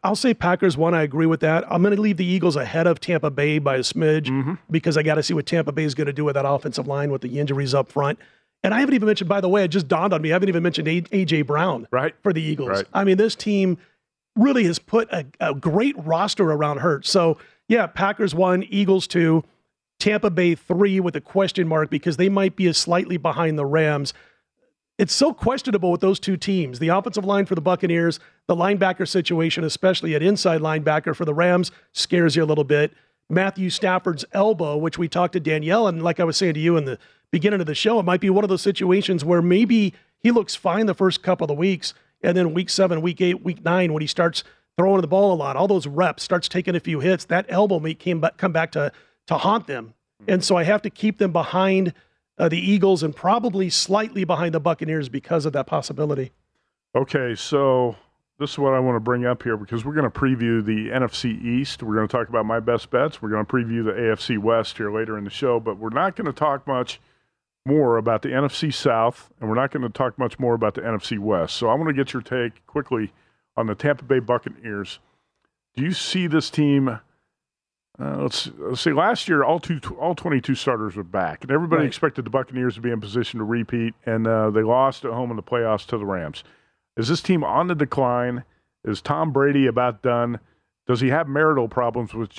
I'll say Packers one. I agree with that. I'm going to leave the Eagles ahead of Tampa Bay by a smidge mm-hmm. because I got to see what Tampa Bay is going to do with that offensive line with the injuries up front. And I haven't even mentioned, by the way, it just dawned on me. I haven't even mentioned AJ Brown right. for the Eagles. Right. I mean, this team really has put a, a great roster around Hurts. So yeah, Packers one, Eagles two, Tampa Bay three with a question mark because they might be a slightly behind the Rams it's so questionable with those two teams. The offensive line for the Buccaneers, the linebacker situation, especially at inside linebacker for the Rams, scares you a little bit. Matthew Stafford's elbow, which we talked to Danielle, and like I was saying to you in the beginning of the show, it might be one of those situations where maybe he looks fine the first couple of the weeks, and then week seven, week eight, week nine, when he starts throwing the ball a lot, all those reps, starts taking a few hits, that elbow may came back, come back to to haunt them. Mm-hmm. And so I have to keep them behind uh, the Eagles and probably slightly behind the Buccaneers because of that possibility. Okay, so this is what I want to bring up here because we're going to preview the NFC East. We're going to talk about my best bets. We're going to preview the AFC West here later in the show, but we're not going to talk much more about the NFC South, and we're not going to talk much more about the NFC West. So I want to get your take quickly on the Tampa Bay Buccaneers. Do you see this team uh, let's, let's see. Last year, all two, all 22 starters were back, and everybody right. expected the Buccaneers to be in position to repeat, and uh, they lost at home in the playoffs to the Rams. Is this team on the decline? Is Tom Brady about done? Does he have marital problems with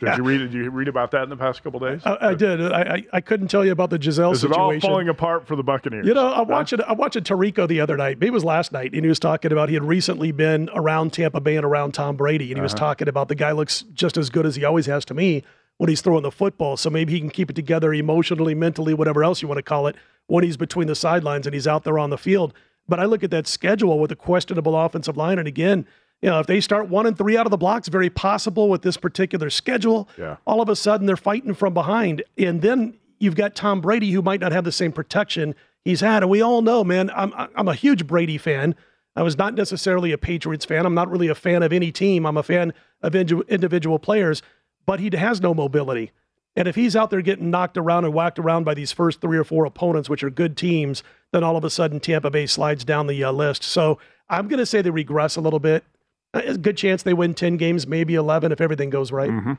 Yeah. Did you read? Did you read about that in the past couple days? I, I did. I, I couldn't tell you about the Gisele Is situation. Is it all falling apart for the Buccaneers? You know, I'm it. I watched watching Tirico the other night. Maybe it was last night, and he was talking about he had recently been around Tampa Bay and around Tom Brady, and he uh-huh. was talking about the guy looks just as good as he always has to me when he's throwing the football. So maybe he can keep it together emotionally, mentally, whatever else you want to call it, when he's between the sidelines and he's out there on the field. But I look at that schedule with a questionable offensive line, and again you know, if they start one and three out of the blocks, very possible with this particular schedule. Yeah. All of a sudden, they're fighting from behind, and then you've got Tom Brady, who might not have the same protection he's had. And we all know, man, I'm I'm a huge Brady fan. I was not necessarily a Patriots fan. I'm not really a fan of any team. I'm a fan of individual players, but he has no mobility. And if he's out there getting knocked around and whacked around by these first three or four opponents, which are good teams, then all of a sudden Tampa Bay slides down the uh, list. So I'm going to say they regress a little bit a good chance they win 10 games, maybe 11 if everything goes right. Mm-hmm.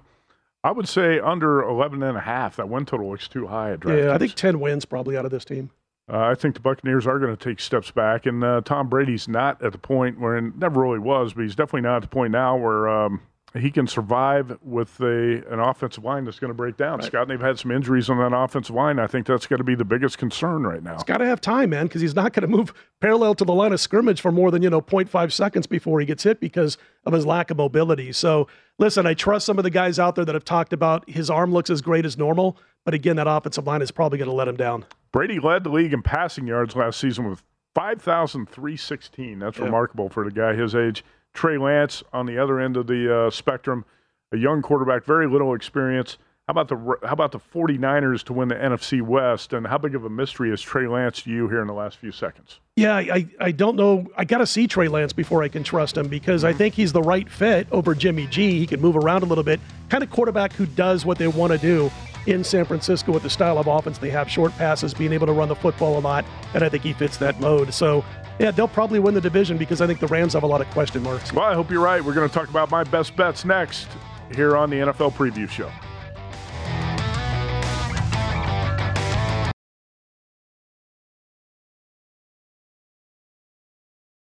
I would say under 11 and a half. That win total looks too high at Yeah, I think 10 wins probably out of this team. Uh, I think the Buccaneers are going to take steps back, and uh, Tom Brady's not at the point where, and never really was, but he's definitely not at the point now where um, he can survive with a an offensive line that's going to break down. Right. Scott, and they've had some injuries on that offensive line. I think that's going to be the biggest concern right now. He's got to have time, man, because he's not going to move parallel to the line of scrimmage for more than you know 0.5 seconds before he gets hit because of his lack of mobility. So, listen, I trust some of the guys out there that have talked about his arm looks as great as normal, but again, that offensive line is probably going to let him down. Brady led the league in passing yards last season with 5,316. That's yeah. remarkable for the guy his age. Trey Lance on the other end of the uh, spectrum, a young quarterback, very little experience. How about the how about the 49ers to win the NFC West? And how big of a mystery is Trey Lance to you here in the last few seconds? Yeah, I, I don't know. I got to see Trey Lance before I can trust him because I think he's the right fit over Jimmy G. He can move around a little bit, kind of quarterback who does what they want to do in San Francisco with the style of offense they have, short passes, being able to run the football a lot, and I think he fits that mode. So yeah, they'll probably win the division because I think the Rams have a lot of question marks. Well, I hope you're right. We're going to talk about my best bets next here on the NFL Preview Show.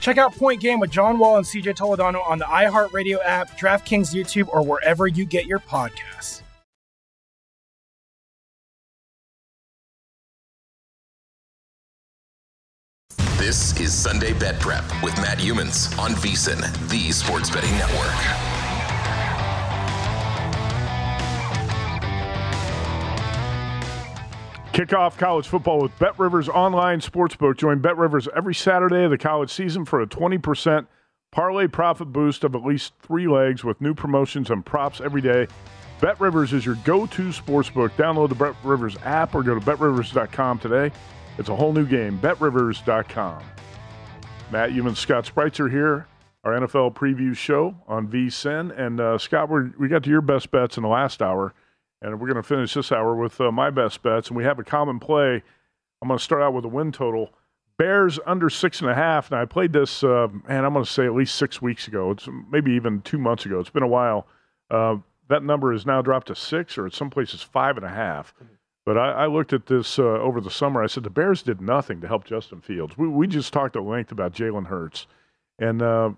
Check out Point Game with John Wall and CJ Toledano on the iHeartRadio app, DraftKings YouTube, or wherever you get your podcasts. This is Sunday Bet Prep with Matt Youmans on VSIN, the Sports Betting Network. Kick off college football with Bet Rivers Online Sportsbook. Join Bet Rivers every Saturday of the college season for a 20% parlay profit boost of at least three legs with new promotions and props every day. Bet Rivers is your go to sportsbook. Download the Bet Rivers app or go to betrivers.com today. It's a whole new game. BetRivers.com. Matt Youmans, Scott Spreitzer here, our NFL preview show on VSIN. And uh, Scott, we got to your best bets in the last hour. And we're going to finish this hour with uh, my best bets. And we have a common play. I'm going to start out with a win total. Bears under six and a half. Now, I played this, uh, man, I'm going to say at least six weeks ago. It's maybe even two months ago. It's been a while. Uh, that number has now dropped to six, or at some places, five and a half. But I, I looked at this uh, over the summer. I said the Bears did nothing to help Justin Fields. We, we just talked at length about Jalen Hurts. And uh,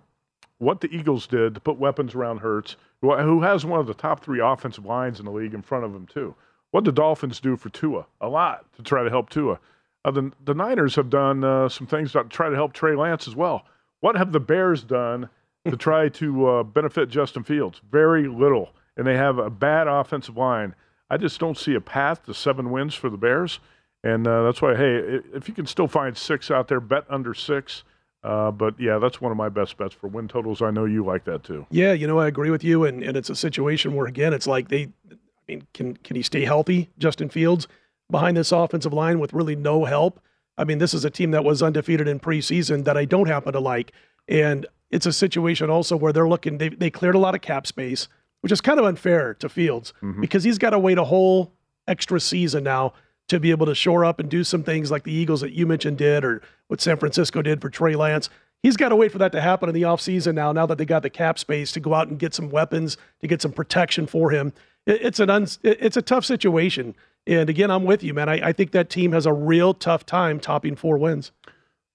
what the Eagles did to put weapons around Hurts, who who has one of the top three offensive lines in the league in front of him, too. What the Dolphins do for Tua? A lot to try to help Tua. Uh, the, the Niners have done uh, some things to try to help Trey Lance as well. What have the Bears done to try to uh, benefit Justin Fields? Very little. And they have a bad offensive line. I just don't see a path to seven wins for the Bears. And uh, that's why, hey, if you can still find six out there, bet under six. Uh, but yeah, that's one of my best bets for win totals. I know you like that too. Yeah, you know, I agree with you. And, and it's a situation where, again, it's like they, I mean, can, can he stay healthy, Justin Fields, behind this offensive line with really no help? I mean, this is a team that was undefeated in preseason that I don't happen to like. And it's a situation also where they're looking, they, they cleared a lot of cap space, which is kind of unfair to Fields because he's got to wait a whole extra season now to be able to shore up and do some things like the Eagles that you mentioned did or what San Francisco did for Trey Lance. He's got to wait for that to happen in the offseason now, now that they got the cap space to go out and get some weapons, to get some protection for him. It's an it- it's a tough situation. And again, I'm with you, man. I, I think that team has a real tough time topping four wins.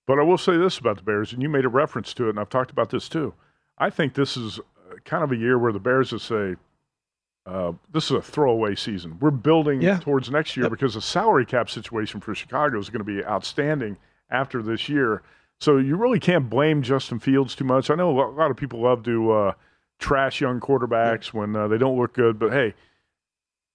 But I will say this about the Bears, and you made a reference to it, and I've talked about this too. I think this is uh, kind of a year where the Bears will say, uh, this is a throwaway season. We're building Yeah. towards next year because the salary cap situation for Chicago is going to be outstanding after this year. So you really can't blame Justin Fields too much. I know a lot of people love to uh, trash young quarterbacks when uh, they don't look good, but hey,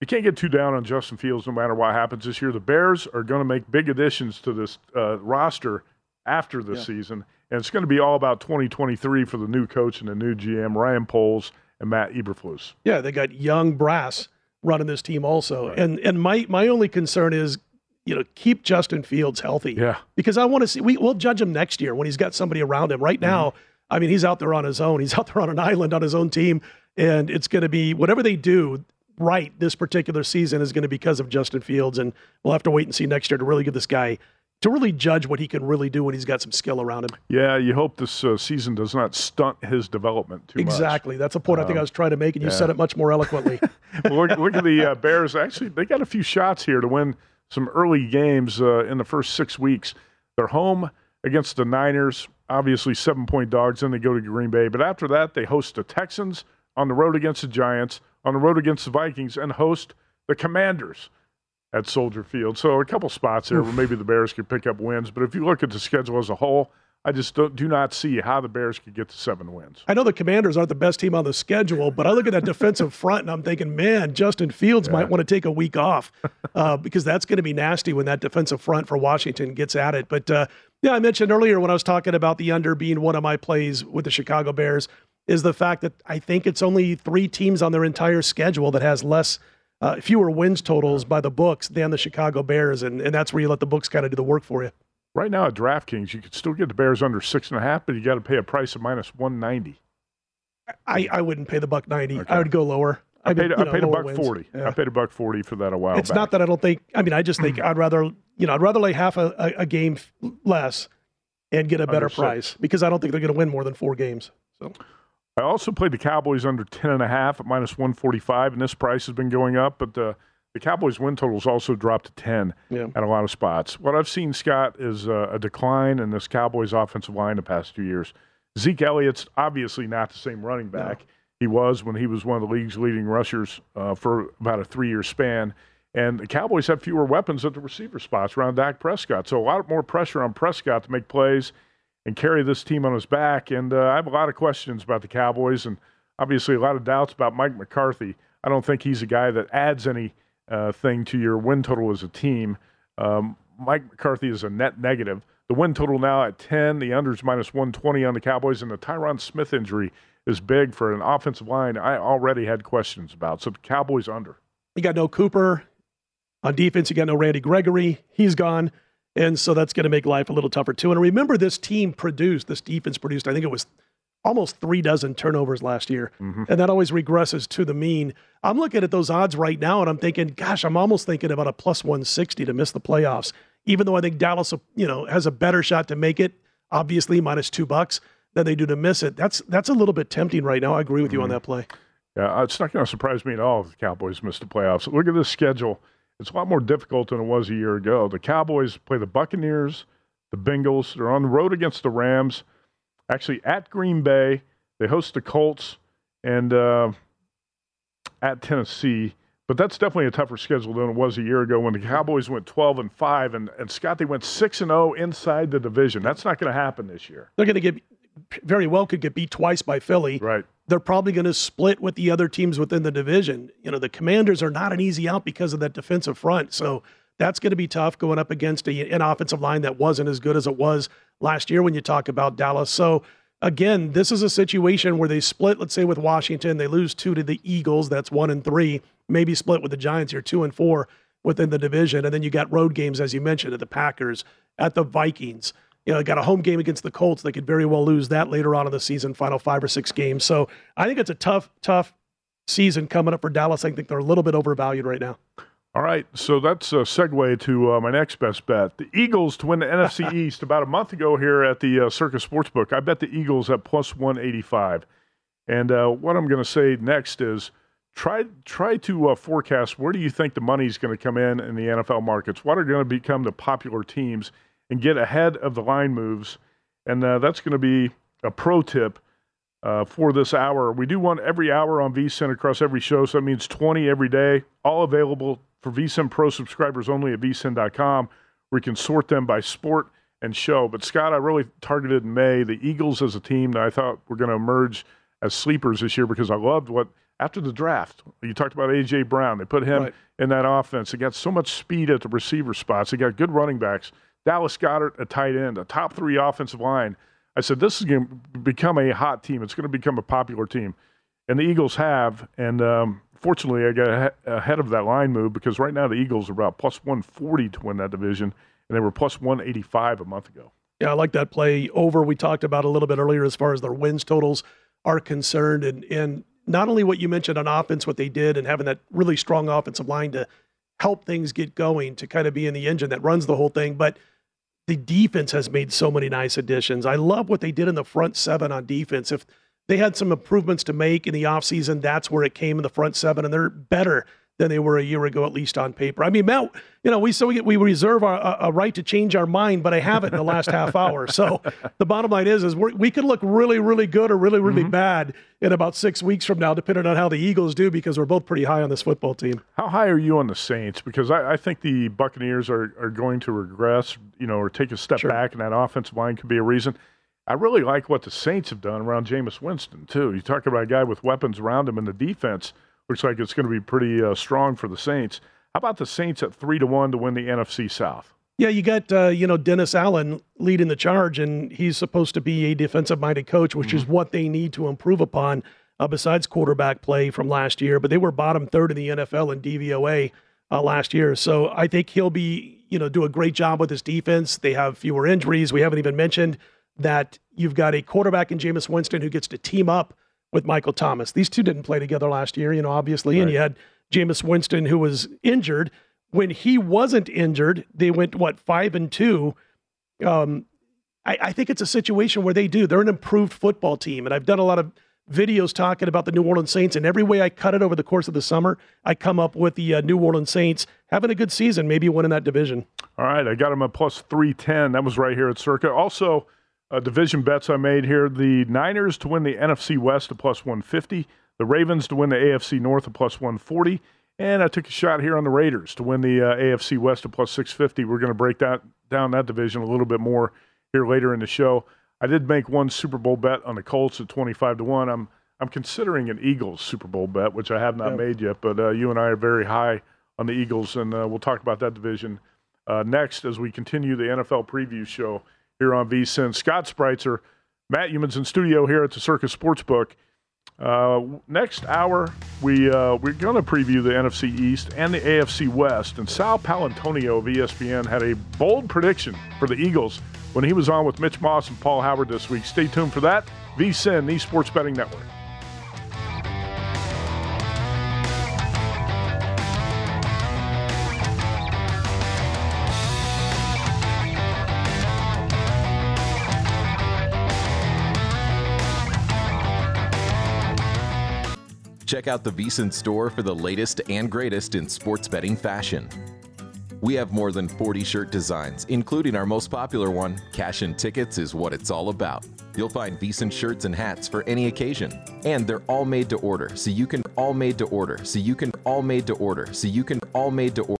you can't get too down on Justin Fields no matter what happens this year. The Bears are going to make big additions to this uh, roster after this season, and it's going to be all about 2023 for the new coach and the new GM, Ryan Poles and Matt Eberflus. Yeah, they got young brass running this team also. And and my my only concern is, you know, keep Justin Fields healthy. Yeah. Because I want to see we we'll judge him next year when he's got somebody around him. Right now, mm-hmm. I mean, he's out there on his own. He's out there on an island on his own team. And it's gonna be whatever they do right this particular season is going to be because of Justin Fields. And we'll have to wait and see next year to really give this guy to really judge what he can really do when he's got some skill around him. Yeah, you hope this uh, season does not stunt his development too exactly. much. Exactly. That's a point um, I think I um, was trying to make, and you yeah. said it much more eloquently. well, look, look, at the uh, Bears. Actually, they got a few shots here to win some early games uh, in the first six weeks. They're home against the Niners, obviously seven point dogs. Then they go to Green Bay. But after that, they host the Texans on the road against the Giants, on the road against the Vikings, and host the Commanders at Soldier Field. So a couple spots there where maybe the Bears could pick up wins. But if you look at the schedule as a whole, I just do not see how the Bears could get to seven wins. I know the Commanders aren't the best team on the schedule, but I look at that defensive front and I'm thinking, man, Justin Fields yeah. might want to take a week off uh, because that's going to be nasty when that defensive front for Washington gets at it. But uh, yeah, I mentioned earlier when I was talking about the under being one of my plays with the Chicago Bears is the fact that I think it's only three teams on their entire schedule that has less – uh, fewer wins totals by the books than the Chicago Bears, and, and that's where you let the books kind of do the work for you. Right now at DraftKings, you could still get the Bears under six and a half, but you got to pay a price of minus one ninety. I, I wouldn't pay the buck ninety. Okay. I would go lower. I paid, I, I paid a buck wins. forty. Yeah. I paid a buck forty for that a while. It's back. not that I don't think. I mean, I just think I'd rather you know I'd rather lay half a, a, a game less and get a better price because I don't think they're going to win more than four games. So I also played the Cowboys under 10.5 at minus 145, and this price has been going up, but the, the Cowboys win totals also dropped to 10 yeah. at a lot of spots. What I've seen, Scott, is uh, a decline in this Cowboys offensive line the past two years. Zeke Elliott's obviously not the same running back no. he was when he was one of the league's leading rushers uh, for about a three year span. And the Cowboys have fewer weapons at the receiver spots around Dak Prescott. So a lot more pressure on Prescott to make plays and carry this team on his back. And uh, I have a lot of questions about the Cowboys and obviously a lot of doubts about Mike McCarthy. I don't think he's a guy that adds any uh, to your win total as a team. Um, Mike McCarthy is a net negative. The win total now at 10, the unders minus 120 on the Cowboys, and the Tyron Smith injury is big for an offensive line I already had questions about. So the Cowboys under. You got no Cooper. On defense, you got no Randy Gregory. He's gone. And so that's going to make life a little tougher too. And remember, this team produced, this defense produced, I think it was almost three dozen turnovers last year. Mm-hmm. And that always regresses to the mean. I'm looking at those odds right now and I'm thinking, gosh, I'm almost thinking about a plus 160 to miss the playoffs, even though I think Dallas, you know, has a better shot to make it, obviously minus two bucks than they do to miss it. That's, that's a little bit tempting right now. I agree with you mm-hmm. on that play. Yeah, it's not going to surprise me at all if the Cowboys miss the playoffs. Look at this schedule it's a lot more difficult than it was a year ago. The Cowboys play the Buccaneers, the Bengals. They're on the road against the Rams. Actually, at Green Bay, they host the Colts and uh, at Tennessee. But that's definitely a tougher schedule than it was a year ago when the Cowboys went 12 and 5 and, and Scott they went 6 and 0 inside the division. That's not going to happen this year. They're going to get very well could get beat twice by Philly. Right they're probably going to split with the other teams within the division. You know, the Commanders are not an easy out because of that defensive front. So that's going to be tough going up against a, an offensive line that wasn't as good as it was last year when you talk about Dallas. So again, this is a situation where they split, let's say with Washington, they lose two to the Eagles, that's one and three, maybe split with the Giants here, two and four within the division. And then you got road games, as you mentioned, at the Packers, at the Vikings you know, they got a home game against the Colts. They could very well lose that later on in the season, final five or six games. So I think it's a tough, tough season coming up for Dallas. I think they're a little bit overvalued right now. All right, so that's a segue to uh, my next best bet. The Eagles to win the NFC East about a month ago here at the uh, Circa Sportsbook. I bet the Eagles at plus 185. And uh, what I'm going to say next is try try to uh, forecast where do you think the money is going to come in in the NFL markets? What are going to become the popular teams? And get ahead of the line moves. And uh, that's going to be a pro tip uh, for this hour. We do one every hour on VSIN across every show, so that means 20 every day, all available for VSIN Pro subscribers only at VSIN.com. We can sort them by sport and show. But Scott, I really targeted in May the Eagles as a team that I thought were going to emerge as sleepers this year because I loved what after the draft. You talked about AJ Brown. They put him right. in that offense. They got so much speed at the receiver spots. They got good running backs. Dallas Goedert, a tight end, a top three offensive line. I said, this is going to become a hot team. It's going to become a popular team. And the Eagles have. And um, fortunately, I got ahead of that line move because right now the Eagles are about plus 140 to win that division, and they were plus 185 a month ago. Yeah, I like that play over. We talked about a little bit earlier as far as their wins totals are concerned. And, and not only what you mentioned on offense, what they did, and having that really strong offensive line to help things get going, to kind of be in the engine that runs the whole thing, but – the defense has made so many nice additions. I love what they did in the front seven on defense. If they had some improvements to make in the offseason, that's where it came in the front seven, and they're better than they were a year ago, at least on paper. I mean, Matt, you know, we so we, we reserve our, a, a right to change our mind, but I haven't in the last half hour. So the bottom line is, is we could look really, really good or really, really mm-hmm. bad in about six weeks from now, depending on how the Eagles do, because we're both pretty high on this football team. How high are you on the Saints? Because I, I think the Buccaneers are, are going to regress, you know, or take a step sure. back, and that offensive line could be a reason. I really like what the Saints have done around Jameis Winston too. You talk about a guy with weapons around him in the defense looks like it's going to be pretty uh, strong for the Saints. How about the Saints at three to one to win the NFC South? Yeah, you got uh, you know Dennis Allen leading the charge, and he's supposed to be a defensive-minded coach, which mm-hmm. is what they need to improve upon. Uh, besides quarterback play from last year, but they were bottom third in the NFL in DVOA uh, last year. So I think he'll be you know do a great job with his defense. They have fewer injuries. We haven't even mentioned that you've got a quarterback in Jameis Winston who gets to team up with Michael Thomas. These two didn't play together last year, you know, obviously. Right. And you had Jameis Winston, who was injured. When he wasn't injured, they went, what, five and two. Um, I, I think it's a situation where they do. They're an improved football team. And I've done a lot of videos talking about the New Orleans Saints, and every way I cut it over the course of the summer, I come up with the uh, New Orleans Saints having a good season, maybe winning that division. All right, I got them at plus 310. That was right here at Circa. Also, uh, division bets I made here: the Niners to win the NFC West to plus 150, the Ravens to win the AFC North to plus 140, and I took a shot here on the Raiders to win the uh, AFC West to plus 650. We're going to break that down that division a little bit more here later in the show. I did make one Super Bowl bet on the Colts at 25 to one. I'm I'm considering an Eagles Super Bowl bet, which I have not made yet, but uh, you and I are very high on the Eagles, and uh, we'll talk about that division uh, next as we continue the NFL preview show here on VSIN. Scott Spreitzer, Matt Youmans in studio here at the Circa Sportsbook. Uh, next hour, we uh, we're going to preview the NFC East and the AFC West. And Sal Paolantonio of ESPN had a bold prediction for the Eagles when he was on with Mitch Moss and Paul Howard this week. Stay tuned for that. VSIN, the Sports Betting Network. Check out the VSIN store for the latest and greatest in sports betting fashion. We have more than 40 shirt designs, including our most popular one, Cash and Tickets is what it's all about. You'll find VSIN shirts and hats for any occasion. And they're all made to order, so you can all made to order, so you can all made to order, so you can all made to order.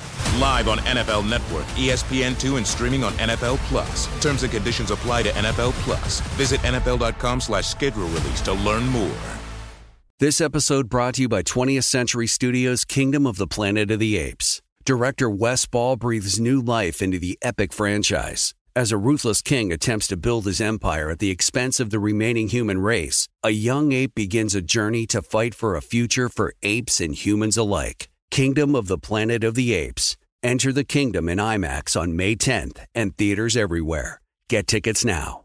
Live on NFL Network, ESPN2, and streaming on NFL Plus. Terms and conditions apply to NFL Plus. Visit NFL.com slash schedule release to learn more. This episode brought to you by 20th Century Studios' Kingdom of the Planet of the Apes. Director Wes Ball breathes new life into the epic franchise. As a ruthless king attempts to build his empire at the expense of the remaining human race, a young ape begins a journey to fight for a future for apes and humans alike. Kingdom of the Planet of the Apes. Enter the kingdom in IMAX on May 10th and theaters everywhere. Get tickets now.